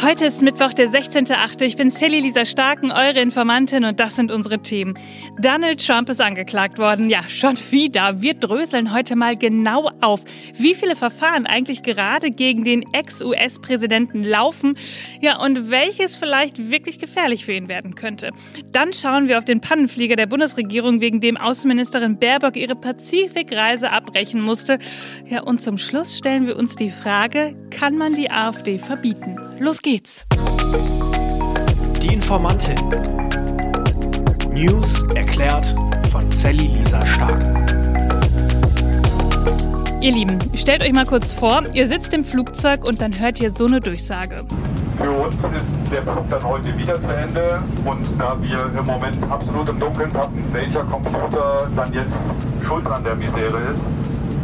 Heute ist Mittwoch, der 16.8. Ich bin Sally Lisa Starken, eure Informantin und das sind unsere Themen. Donald Trump ist angeklagt worden. Ja, schon wieder. Wir dröseln heute mal genau auf, wie viele Verfahren eigentlich gerade gegen den Ex-US-Präsidenten laufen. Ja, und welches vielleicht wirklich gefährlich für ihn werden könnte. Dann schauen wir auf den Pannenflieger der Bundesregierung, wegen dem Außenministerin Baerbock ihre Pazifikreise abbrechen musste. Ja, und zum Schluss stellen wir uns die Frage, kann man die AfD verbieten? Los geht's. Die Informantin. News erklärt von Sally Lisa Stark. Ihr Lieben, stellt euch mal kurz vor, ihr sitzt im Flugzeug und dann hört ihr so eine Durchsage. Für uns ist der Flug dann heute wieder zu Ende und da wir im Moment absolut im Dunkeln tappen, welcher Computer dann jetzt schuld an der Misere ist,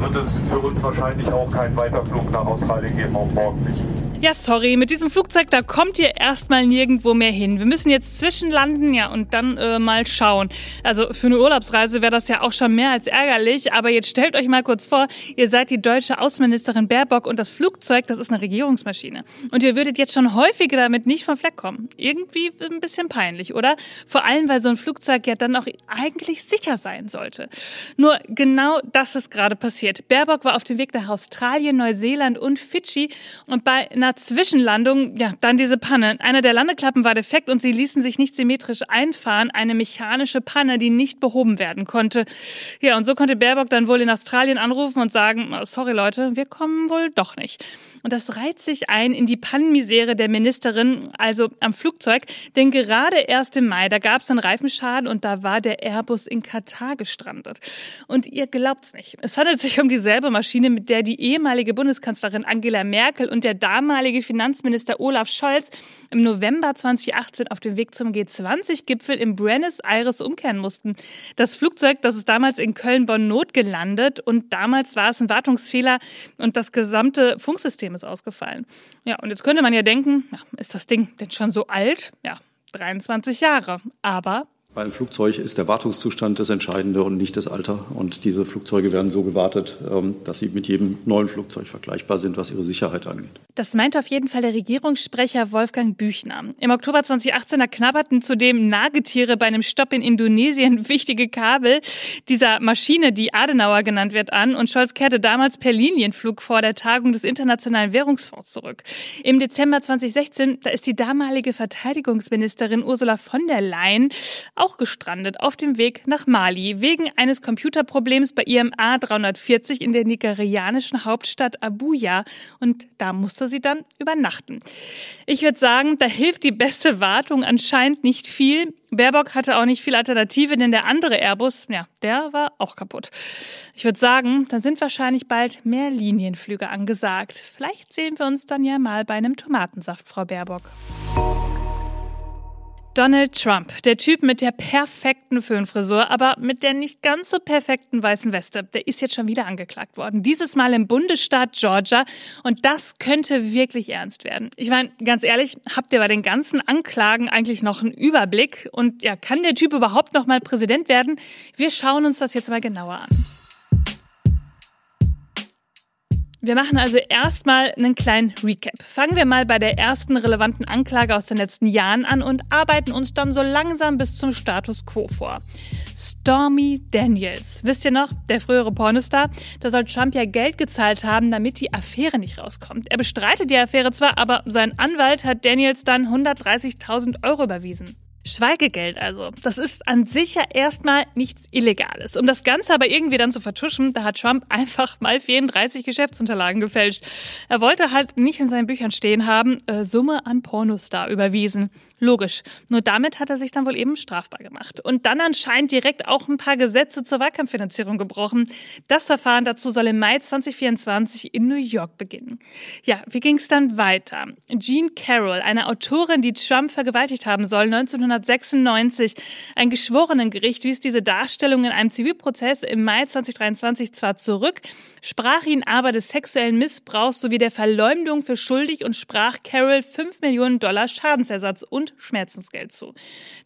wird es für uns wahrscheinlich auch keinen Weiterflug nach Australien geben, auch morgen nicht. Ja, sorry, mit diesem Flugzeug, da kommt ihr erstmal nirgendwo mehr hin. Wir müssen jetzt zwischenlanden, ja, und dann äh, mal schauen. Also für eine Urlaubsreise wäre das ja auch schon mehr als ärgerlich, aber jetzt stellt euch mal kurz vor, ihr seid die deutsche Außenministerin Baerbock und das Flugzeug, das ist eine Regierungsmaschine. Und ihr würdet jetzt schon häufiger damit nicht vom Fleck kommen. Irgendwie ein bisschen peinlich, oder? Vor allem, weil so ein Flugzeug ja dann auch eigentlich sicher sein sollte. Nur genau das ist gerade passiert. Baerbock war auf dem Weg nach Australien, Neuseeland und Fidschi und bei einer Zwischenlandung, ja, dann diese Panne. Einer der Landeklappen war defekt und sie ließen sich nicht symmetrisch einfahren. Eine mechanische Panne, die nicht behoben werden konnte. Ja, und so konnte Baerbock dann wohl in Australien anrufen und sagen, sorry Leute, wir kommen wohl doch nicht. Und das reiht sich ein in die Pannenmisere der Ministerin, also am Flugzeug. Denn gerade erst im Mai, da gab es einen Reifenschaden und da war der Airbus in Katar gestrandet. Und ihr glaubt's nicht. Es handelt sich um dieselbe Maschine, mit der die ehemalige Bundeskanzlerin Angela Merkel und der damalige Finanzminister Olaf Scholz im November 2018 auf dem Weg zum G20-Gipfel in Buenos Aires umkehren mussten. Das Flugzeug, das ist damals in Köln-Bonn notgelandet und damals war es ein Wartungsfehler und das gesamte Funksystem ist ausgefallen. Ja, und jetzt könnte man ja denken, ist das Ding denn schon so alt? Ja, 23 Jahre. Aber bei einem Flugzeug ist der Wartungszustand das Entscheidende und nicht das Alter. Und diese Flugzeuge werden so gewartet, ähm, dass sie mit jedem neuen Flugzeug vergleichbar sind, was ihre Sicherheit angeht. Das meint auf jeden Fall der Regierungssprecher Wolfgang Büchner. Im Oktober 2018 knabberten zudem Nagetiere bei einem Stopp in Indonesien wichtige Kabel dieser Maschine, die Adenauer genannt wird, an. Und Scholz kehrte damals per Linienflug vor der Tagung des Internationalen Währungsfonds zurück. Im Dezember 2016, da ist die damalige Verteidigungsministerin Ursula von der Leyen auch gestrandet auf dem Weg nach Mali wegen eines Computerproblems bei ihrem A340 in der nigerianischen Hauptstadt Abuja und da musste sie dann übernachten. Ich würde sagen, da hilft die beste Wartung anscheinend nicht viel. Baerbock hatte auch nicht viel Alternative, denn der andere Airbus, ja, der war auch kaputt. Ich würde sagen, dann sind wahrscheinlich bald mehr Linienflüge angesagt. Vielleicht sehen wir uns dann ja mal bei einem Tomatensaft, Frau Baerbock. Donald Trump, der Typ mit der perfekten Föhnfrisur, aber mit der nicht ganz so perfekten weißen Weste, der ist jetzt schon wieder angeklagt worden. Dieses Mal im Bundesstaat Georgia. Und das könnte wirklich ernst werden. Ich meine, ganz ehrlich, habt ihr bei den ganzen Anklagen eigentlich noch einen Überblick? Und ja, kann der Typ überhaupt noch mal Präsident werden? Wir schauen uns das jetzt mal genauer an. Wir machen also erstmal einen kleinen Recap. Fangen wir mal bei der ersten relevanten Anklage aus den letzten Jahren an und arbeiten uns dann so langsam bis zum Status quo vor. Stormy Daniels. Wisst ihr noch, der frühere Pornostar? Da soll Trump ja Geld gezahlt haben, damit die Affäre nicht rauskommt. Er bestreitet die Affäre zwar, aber sein Anwalt hat Daniels dann 130.000 Euro überwiesen. Schweigegeld also. Das ist an sich ja erstmal nichts Illegales. Um das Ganze aber irgendwie dann zu vertuschen, da hat Trump einfach mal 34 Geschäftsunterlagen gefälscht. Er wollte halt nicht in seinen Büchern stehen haben, äh, Summe an Pornostar überwiesen. Logisch. Nur damit hat er sich dann wohl eben strafbar gemacht. Und dann anscheinend direkt auch ein paar Gesetze zur Wahlkampffinanzierung gebrochen. Das Verfahren dazu soll im Mai 2024 in New York beginnen. Ja, wie ging es dann weiter? Jean Carroll, eine Autorin, die Trump vergewaltigt haben soll, 1900 1996. Ein Geschworenengericht wies diese Darstellung in einem Zivilprozess im Mai 2023 zwar zurück, sprach ihn aber des sexuellen Missbrauchs sowie der Verleumdung für schuldig und sprach Carol 5 Millionen Dollar Schadensersatz und Schmerzensgeld zu.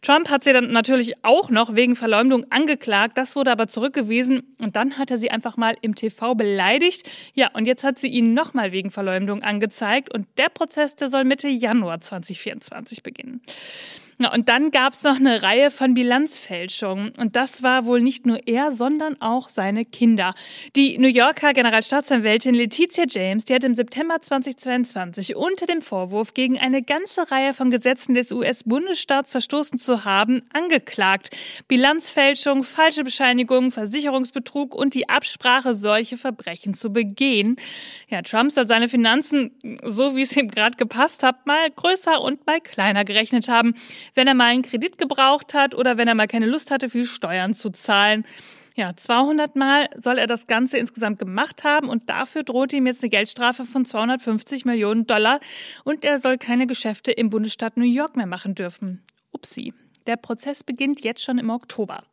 Trump hat sie dann natürlich auch noch wegen Verleumdung angeklagt, das wurde aber zurückgewiesen und dann hat er sie einfach mal im TV beleidigt. Ja, und jetzt hat sie ihn nochmal wegen Verleumdung angezeigt und der Prozess, der soll Mitte Januar 2024 beginnen. Ja, und dann gab's noch eine Reihe von Bilanzfälschungen. Und das war wohl nicht nur er, sondern auch seine Kinder. Die New Yorker Generalstaatsanwältin Letizia James, die hat im September 2022 unter dem Vorwurf, gegen eine ganze Reihe von Gesetzen des US-Bundesstaats verstoßen zu haben, angeklagt. Bilanzfälschung, falsche Bescheinigungen, Versicherungsbetrug und die Absprache, solche Verbrechen zu begehen. Ja, Trump soll seine Finanzen, so wie es ihm gerade gepasst hat, mal größer und mal kleiner gerechnet haben wenn er mal einen Kredit gebraucht hat oder wenn er mal keine Lust hatte, viel Steuern zu zahlen. Ja, 200 Mal soll er das Ganze insgesamt gemacht haben und dafür droht ihm jetzt eine Geldstrafe von 250 Millionen Dollar und er soll keine Geschäfte im Bundesstaat New York mehr machen dürfen. Upsi. Der Prozess beginnt jetzt schon im Oktober.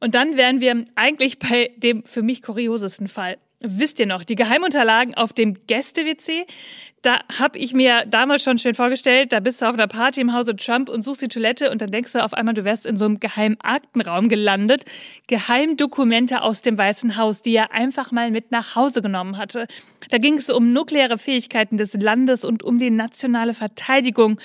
Und dann wären wir eigentlich bei dem für mich kuriosesten Fall. Wisst ihr noch, die Geheimunterlagen auf dem Gäste-WC? Da habe ich mir damals schon schön vorgestellt, da bist du auf einer Party im Hause Trump und suchst die Toilette und dann denkst du auf einmal, du wärst in so einem geheimen Aktenraum gelandet. Geheimdokumente aus dem Weißen Haus, die er einfach mal mit nach Hause genommen hatte. Da ging es um nukleare Fähigkeiten des Landes und um die nationale Verteidigung.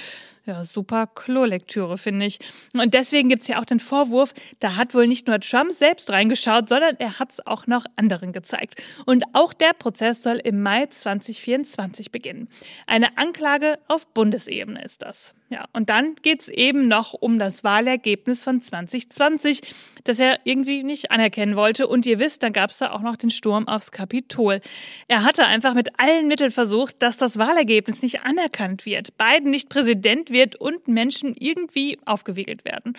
Ja, super Klolektüre, finde ich. Und deswegen gibt's ja auch den Vorwurf, da hat wohl nicht nur Trump selbst reingeschaut, sondern er hat's auch noch anderen gezeigt. Und auch der Prozess soll im Mai 2024 beginnen. Eine Anklage auf Bundesebene ist das. Ja, und dann geht's eben noch um das Wahlergebnis von 2020, das er irgendwie nicht anerkennen wollte. Und ihr wisst, dann gab's da auch noch den Sturm aufs Kapitol. Er hatte einfach mit allen Mitteln versucht, dass das Wahlergebnis nicht anerkannt wird, Biden nicht Präsident wird und Menschen irgendwie aufgewiegelt werden.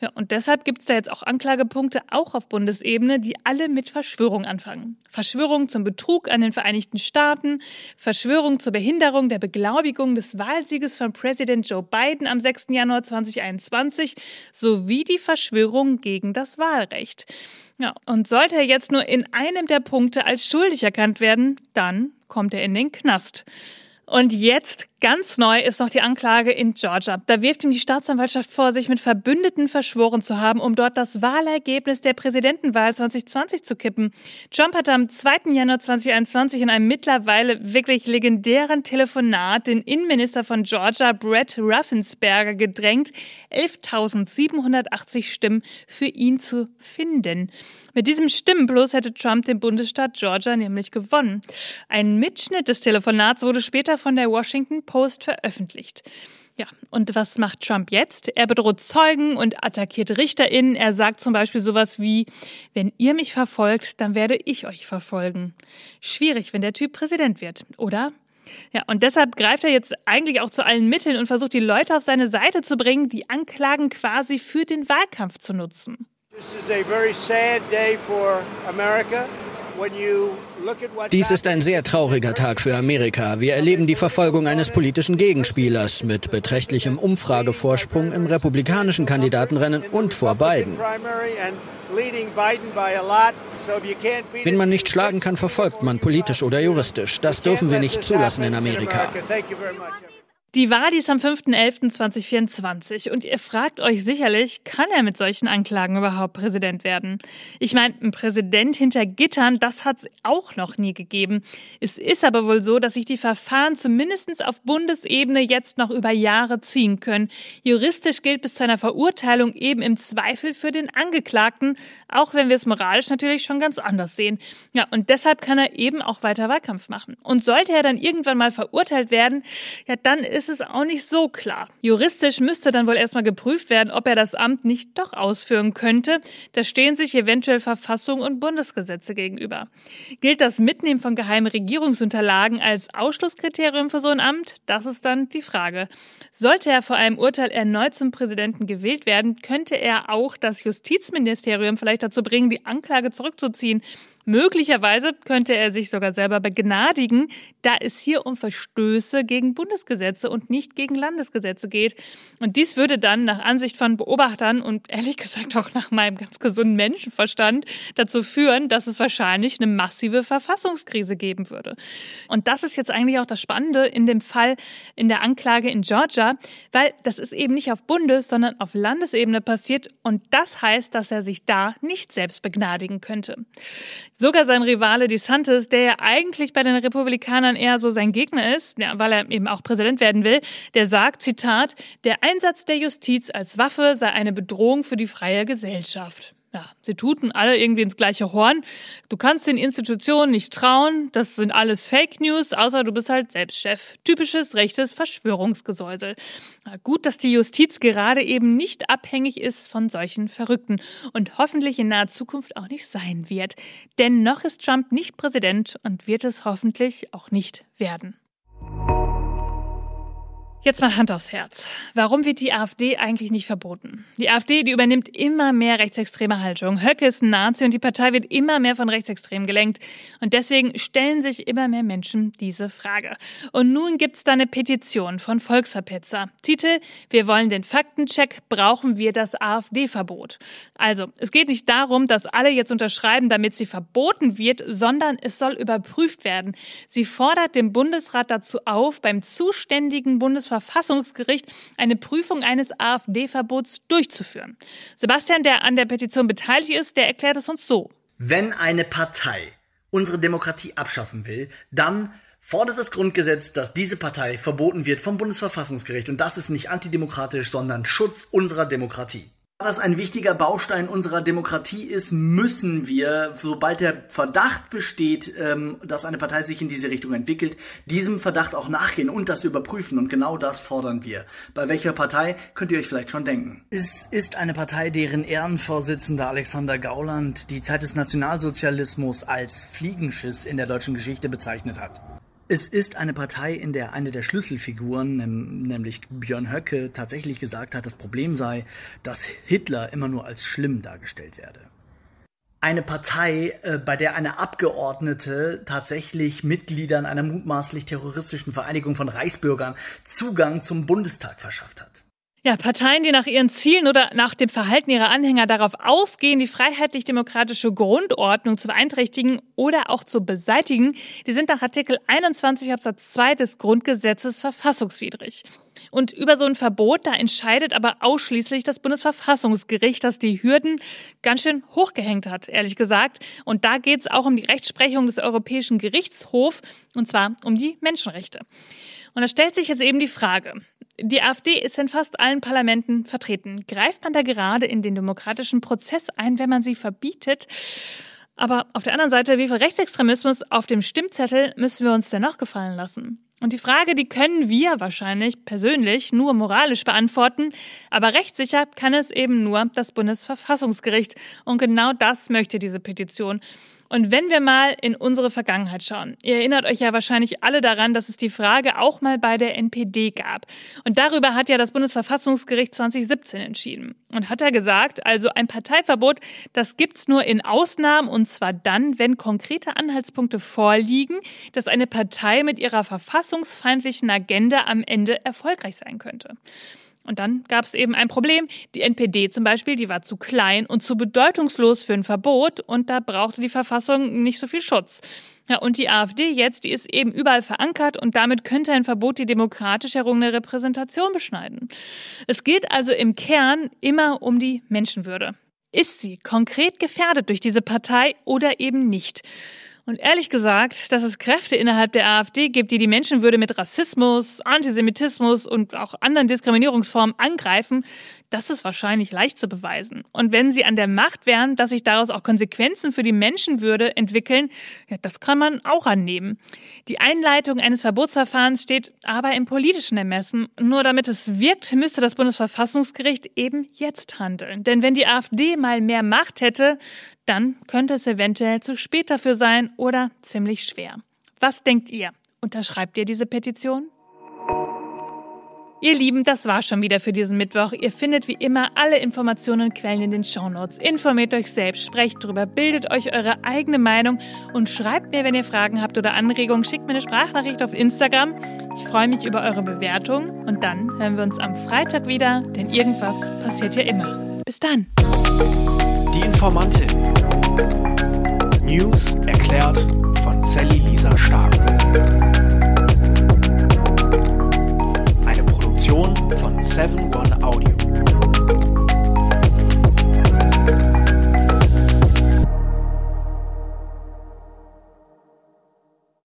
Ja, und deshalb gibt's da jetzt auch Anklagepunkte, auch auf Bundesebene, die alle mit Verschwörung anfangen. Verschwörung zum Betrug an den Vereinigten Staaten, Verschwörung zur Behinderung der Beglaubigung des Wahlsieges von Präsident Joe Biden, Biden am 6. Januar 2021 sowie die Verschwörung gegen das Wahlrecht. Ja, und sollte er jetzt nur in einem der Punkte als schuldig erkannt werden, dann kommt er in den Knast. Und jetzt ganz neu ist noch die Anklage in Georgia. Da wirft ihm die Staatsanwaltschaft vor, sich mit Verbündeten verschworen zu haben, um dort das Wahlergebnis der Präsidentenwahl 2020 zu kippen. Trump hat am 2. Januar 2021 in einem mittlerweile wirklich legendären Telefonat den Innenminister von Georgia, Brett Raffensperger, gedrängt, 11.780 Stimmen für ihn zu finden. Mit diesem Stimmenplus hätte Trump den Bundesstaat Georgia nämlich gewonnen. Ein Mitschnitt des Telefonats wurde später von der Washington Post veröffentlicht. Ja, und was macht Trump jetzt? Er bedroht Zeugen und attackiert RichterInnen. Er sagt zum Beispiel sowas wie, wenn ihr mich verfolgt, dann werde ich euch verfolgen. Schwierig, wenn der Typ Präsident wird, oder? Ja, und deshalb greift er jetzt eigentlich auch zu allen Mitteln und versucht die Leute auf seine Seite zu bringen, die Anklagen quasi für den Wahlkampf zu nutzen. Dies ist ein sehr trauriger Tag für Amerika. Wir erleben die Verfolgung eines politischen Gegenspielers mit beträchtlichem Umfragevorsprung im republikanischen Kandidatenrennen und vor Biden. Wenn man nicht schlagen kann, verfolgt man politisch oder juristisch. Das dürfen wir nicht zulassen in Amerika. Die Wahl ist am 5.11.2024 und ihr fragt euch sicherlich, kann er mit solchen Anklagen überhaupt Präsident werden? Ich meine, ein Präsident hinter Gittern, das hat es auch noch nie gegeben. Es ist aber wohl so, dass sich die Verfahren zumindest auf Bundesebene jetzt noch über Jahre ziehen können. Juristisch gilt bis zu einer Verurteilung eben im Zweifel für den Angeklagten, auch wenn wir es moralisch natürlich schon ganz anders sehen. Ja, und deshalb kann er eben auch weiter Wahlkampf machen. Und sollte er dann irgendwann mal verurteilt werden, ja, dann ist ist es auch nicht so klar. Juristisch müsste dann wohl erstmal geprüft werden, ob er das Amt nicht doch ausführen könnte. Da stehen sich eventuell Verfassung und Bundesgesetze gegenüber. Gilt das Mitnehmen von geheimen Regierungsunterlagen als Ausschlusskriterium für so ein Amt? Das ist dann die Frage. Sollte er vor einem Urteil erneut zum Präsidenten gewählt werden, könnte er auch das Justizministerium vielleicht dazu bringen, die Anklage zurückzuziehen. Möglicherweise könnte er sich sogar selber begnadigen, da es hier um Verstöße gegen Bundesgesetze und nicht gegen Landesgesetze geht. Und dies würde dann nach Ansicht von Beobachtern und ehrlich gesagt auch nach meinem ganz gesunden Menschenverstand dazu führen, dass es wahrscheinlich eine massive Verfassungskrise geben würde. Und das ist jetzt eigentlich auch das Spannende in dem Fall in der Anklage in Georgia, weil das ist eben nicht auf Bundes, sondern auf Landesebene passiert und das heißt, dass er sich da nicht selbst begnadigen könnte. Sogar sein Rivale DeSantis, der ja eigentlich bei den Republikanern eher so sein Gegner ist, ja, weil er eben auch Präsident werden will, der sagt, Zitat, der Einsatz der Justiz als Waffe sei eine Bedrohung für die freie Gesellschaft ja, sie tuten alle irgendwie ins gleiche Horn. Du kannst den Institutionen nicht trauen. Das sind alles Fake News, außer du bist halt selbst Chef. Typisches rechtes Verschwörungsgesäusel. Na gut, dass die Justiz gerade eben nicht abhängig ist von solchen Verrückten und hoffentlich in naher Zukunft auch nicht sein wird. Denn noch ist Trump nicht Präsident und wird es hoffentlich auch nicht werden. Jetzt mal Hand aufs Herz. Warum wird die AfD eigentlich nicht verboten? Die AfD, die übernimmt immer mehr rechtsextreme Haltung. Höcke ist ein Nazi und die Partei wird immer mehr von Rechtsextremen gelenkt. Und deswegen stellen sich immer mehr Menschen diese Frage. Und nun gibt's da eine Petition von Volksverpetzer. Titel, wir wollen den Faktencheck, brauchen wir das AfD-Verbot. Also, es geht nicht darum, dass alle jetzt unterschreiben, damit sie verboten wird, sondern es soll überprüft werden. Sie fordert den Bundesrat dazu auf, beim zuständigen Bundesverfassungsgericht Bundesverfassungsgericht eine Prüfung eines AfD-Verbots durchzuführen. Sebastian, der an der Petition beteiligt ist, der erklärt es uns so. Wenn eine Partei unsere Demokratie abschaffen will, dann fordert das Grundgesetz, dass diese Partei verboten wird vom Bundesverfassungsgericht. Und das ist nicht antidemokratisch, sondern Schutz unserer Demokratie das ein wichtiger Baustein unserer Demokratie ist, müssen wir, sobald der Verdacht besteht, ähm, dass eine Partei sich in diese Richtung entwickelt, diesem Verdacht auch nachgehen und das überprüfen. Und genau das fordern wir. Bei welcher Partei könnt ihr euch vielleicht schon denken? Es ist eine Partei, deren Ehrenvorsitzender Alexander Gauland die Zeit des Nationalsozialismus als Fliegenschiss in der deutschen Geschichte bezeichnet hat. Es ist eine Partei, in der eine der Schlüsselfiguren, nämlich Björn Höcke, tatsächlich gesagt hat, das Problem sei, dass Hitler immer nur als schlimm dargestellt werde. Eine Partei, äh, bei der eine Abgeordnete tatsächlich Mitgliedern einer mutmaßlich terroristischen Vereinigung von Reichsbürgern Zugang zum Bundestag verschafft hat. Ja, Parteien, die nach ihren Zielen oder nach dem Verhalten ihrer Anhänger darauf ausgehen, die freiheitlich-demokratische Grundordnung zu beeinträchtigen oder auch zu beseitigen, die sind nach Artikel 21 Absatz 2 des Grundgesetzes verfassungswidrig. Und über so ein Verbot, da entscheidet aber ausschließlich das Bundesverfassungsgericht, das die Hürden ganz schön hochgehängt hat, ehrlich gesagt. Und da geht es auch um die Rechtsprechung des Europäischen Gerichtshofs, und zwar um die Menschenrechte. Und da stellt sich jetzt eben die Frage, die AfD ist in fast allen Parlamenten vertreten. Greift man da gerade in den demokratischen Prozess ein, wenn man sie verbietet? Aber auf der anderen Seite, wie viel Rechtsextremismus auf dem Stimmzettel müssen wir uns denn noch gefallen lassen? Und die Frage, die können wir wahrscheinlich persönlich nur moralisch beantworten, aber rechtssicher kann es eben nur das Bundesverfassungsgericht. Und genau das möchte diese Petition. Und wenn wir mal in unsere Vergangenheit schauen, ihr erinnert euch ja wahrscheinlich alle daran, dass es die Frage auch mal bei der NPD gab. Und darüber hat ja das Bundesverfassungsgericht 2017 entschieden. Und hat er gesagt, also ein Parteiverbot, das gibt's nur in Ausnahmen und zwar dann, wenn konkrete Anhaltspunkte vorliegen, dass eine Partei mit ihrer verfassungsfeindlichen Agenda am Ende erfolgreich sein könnte. Und dann gab es eben ein Problem. Die NPD zum Beispiel, die war zu klein und zu bedeutungslos für ein Verbot und da brauchte die Verfassung nicht so viel Schutz. Ja, und die AfD jetzt, die ist eben überall verankert und damit könnte ein Verbot die demokratisch errungene Repräsentation beschneiden. Es geht also im Kern immer um die Menschenwürde. Ist sie konkret gefährdet durch diese Partei oder eben nicht? Und ehrlich gesagt, dass es Kräfte innerhalb der AfD gibt, die die Menschenwürde mit Rassismus, Antisemitismus und auch anderen Diskriminierungsformen angreifen, das ist wahrscheinlich leicht zu beweisen. Und wenn sie an der Macht wären, dass sich daraus auch Konsequenzen für die Menschenwürde entwickeln, ja, das kann man auch annehmen. Die Einleitung eines Verbotsverfahrens steht aber im politischen Ermessen. Nur damit es wirkt, müsste das Bundesverfassungsgericht eben jetzt handeln. Denn wenn die AfD mal mehr Macht hätte, dann könnte es eventuell zu spät dafür sein oder ziemlich schwer. Was denkt ihr? Unterschreibt ihr diese Petition? Ihr Lieben, das war schon wieder für diesen Mittwoch. Ihr findet wie immer alle Informationen und Quellen in den Shownotes. Informiert euch selbst, sprecht drüber, bildet euch eure eigene Meinung und schreibt mir, wenn ihr Fragen habt oder Anregungen. Schickt mir eine Sprachnachricht auf Instagram. Ich freue mich über eure Bewertung und dann hören wir uns am Freitag wieder, denn irgendwas passiert ja immer. Bis dann. Die Informantin. News erklärt von Sally Lisa Stark. Von 7 One Audio.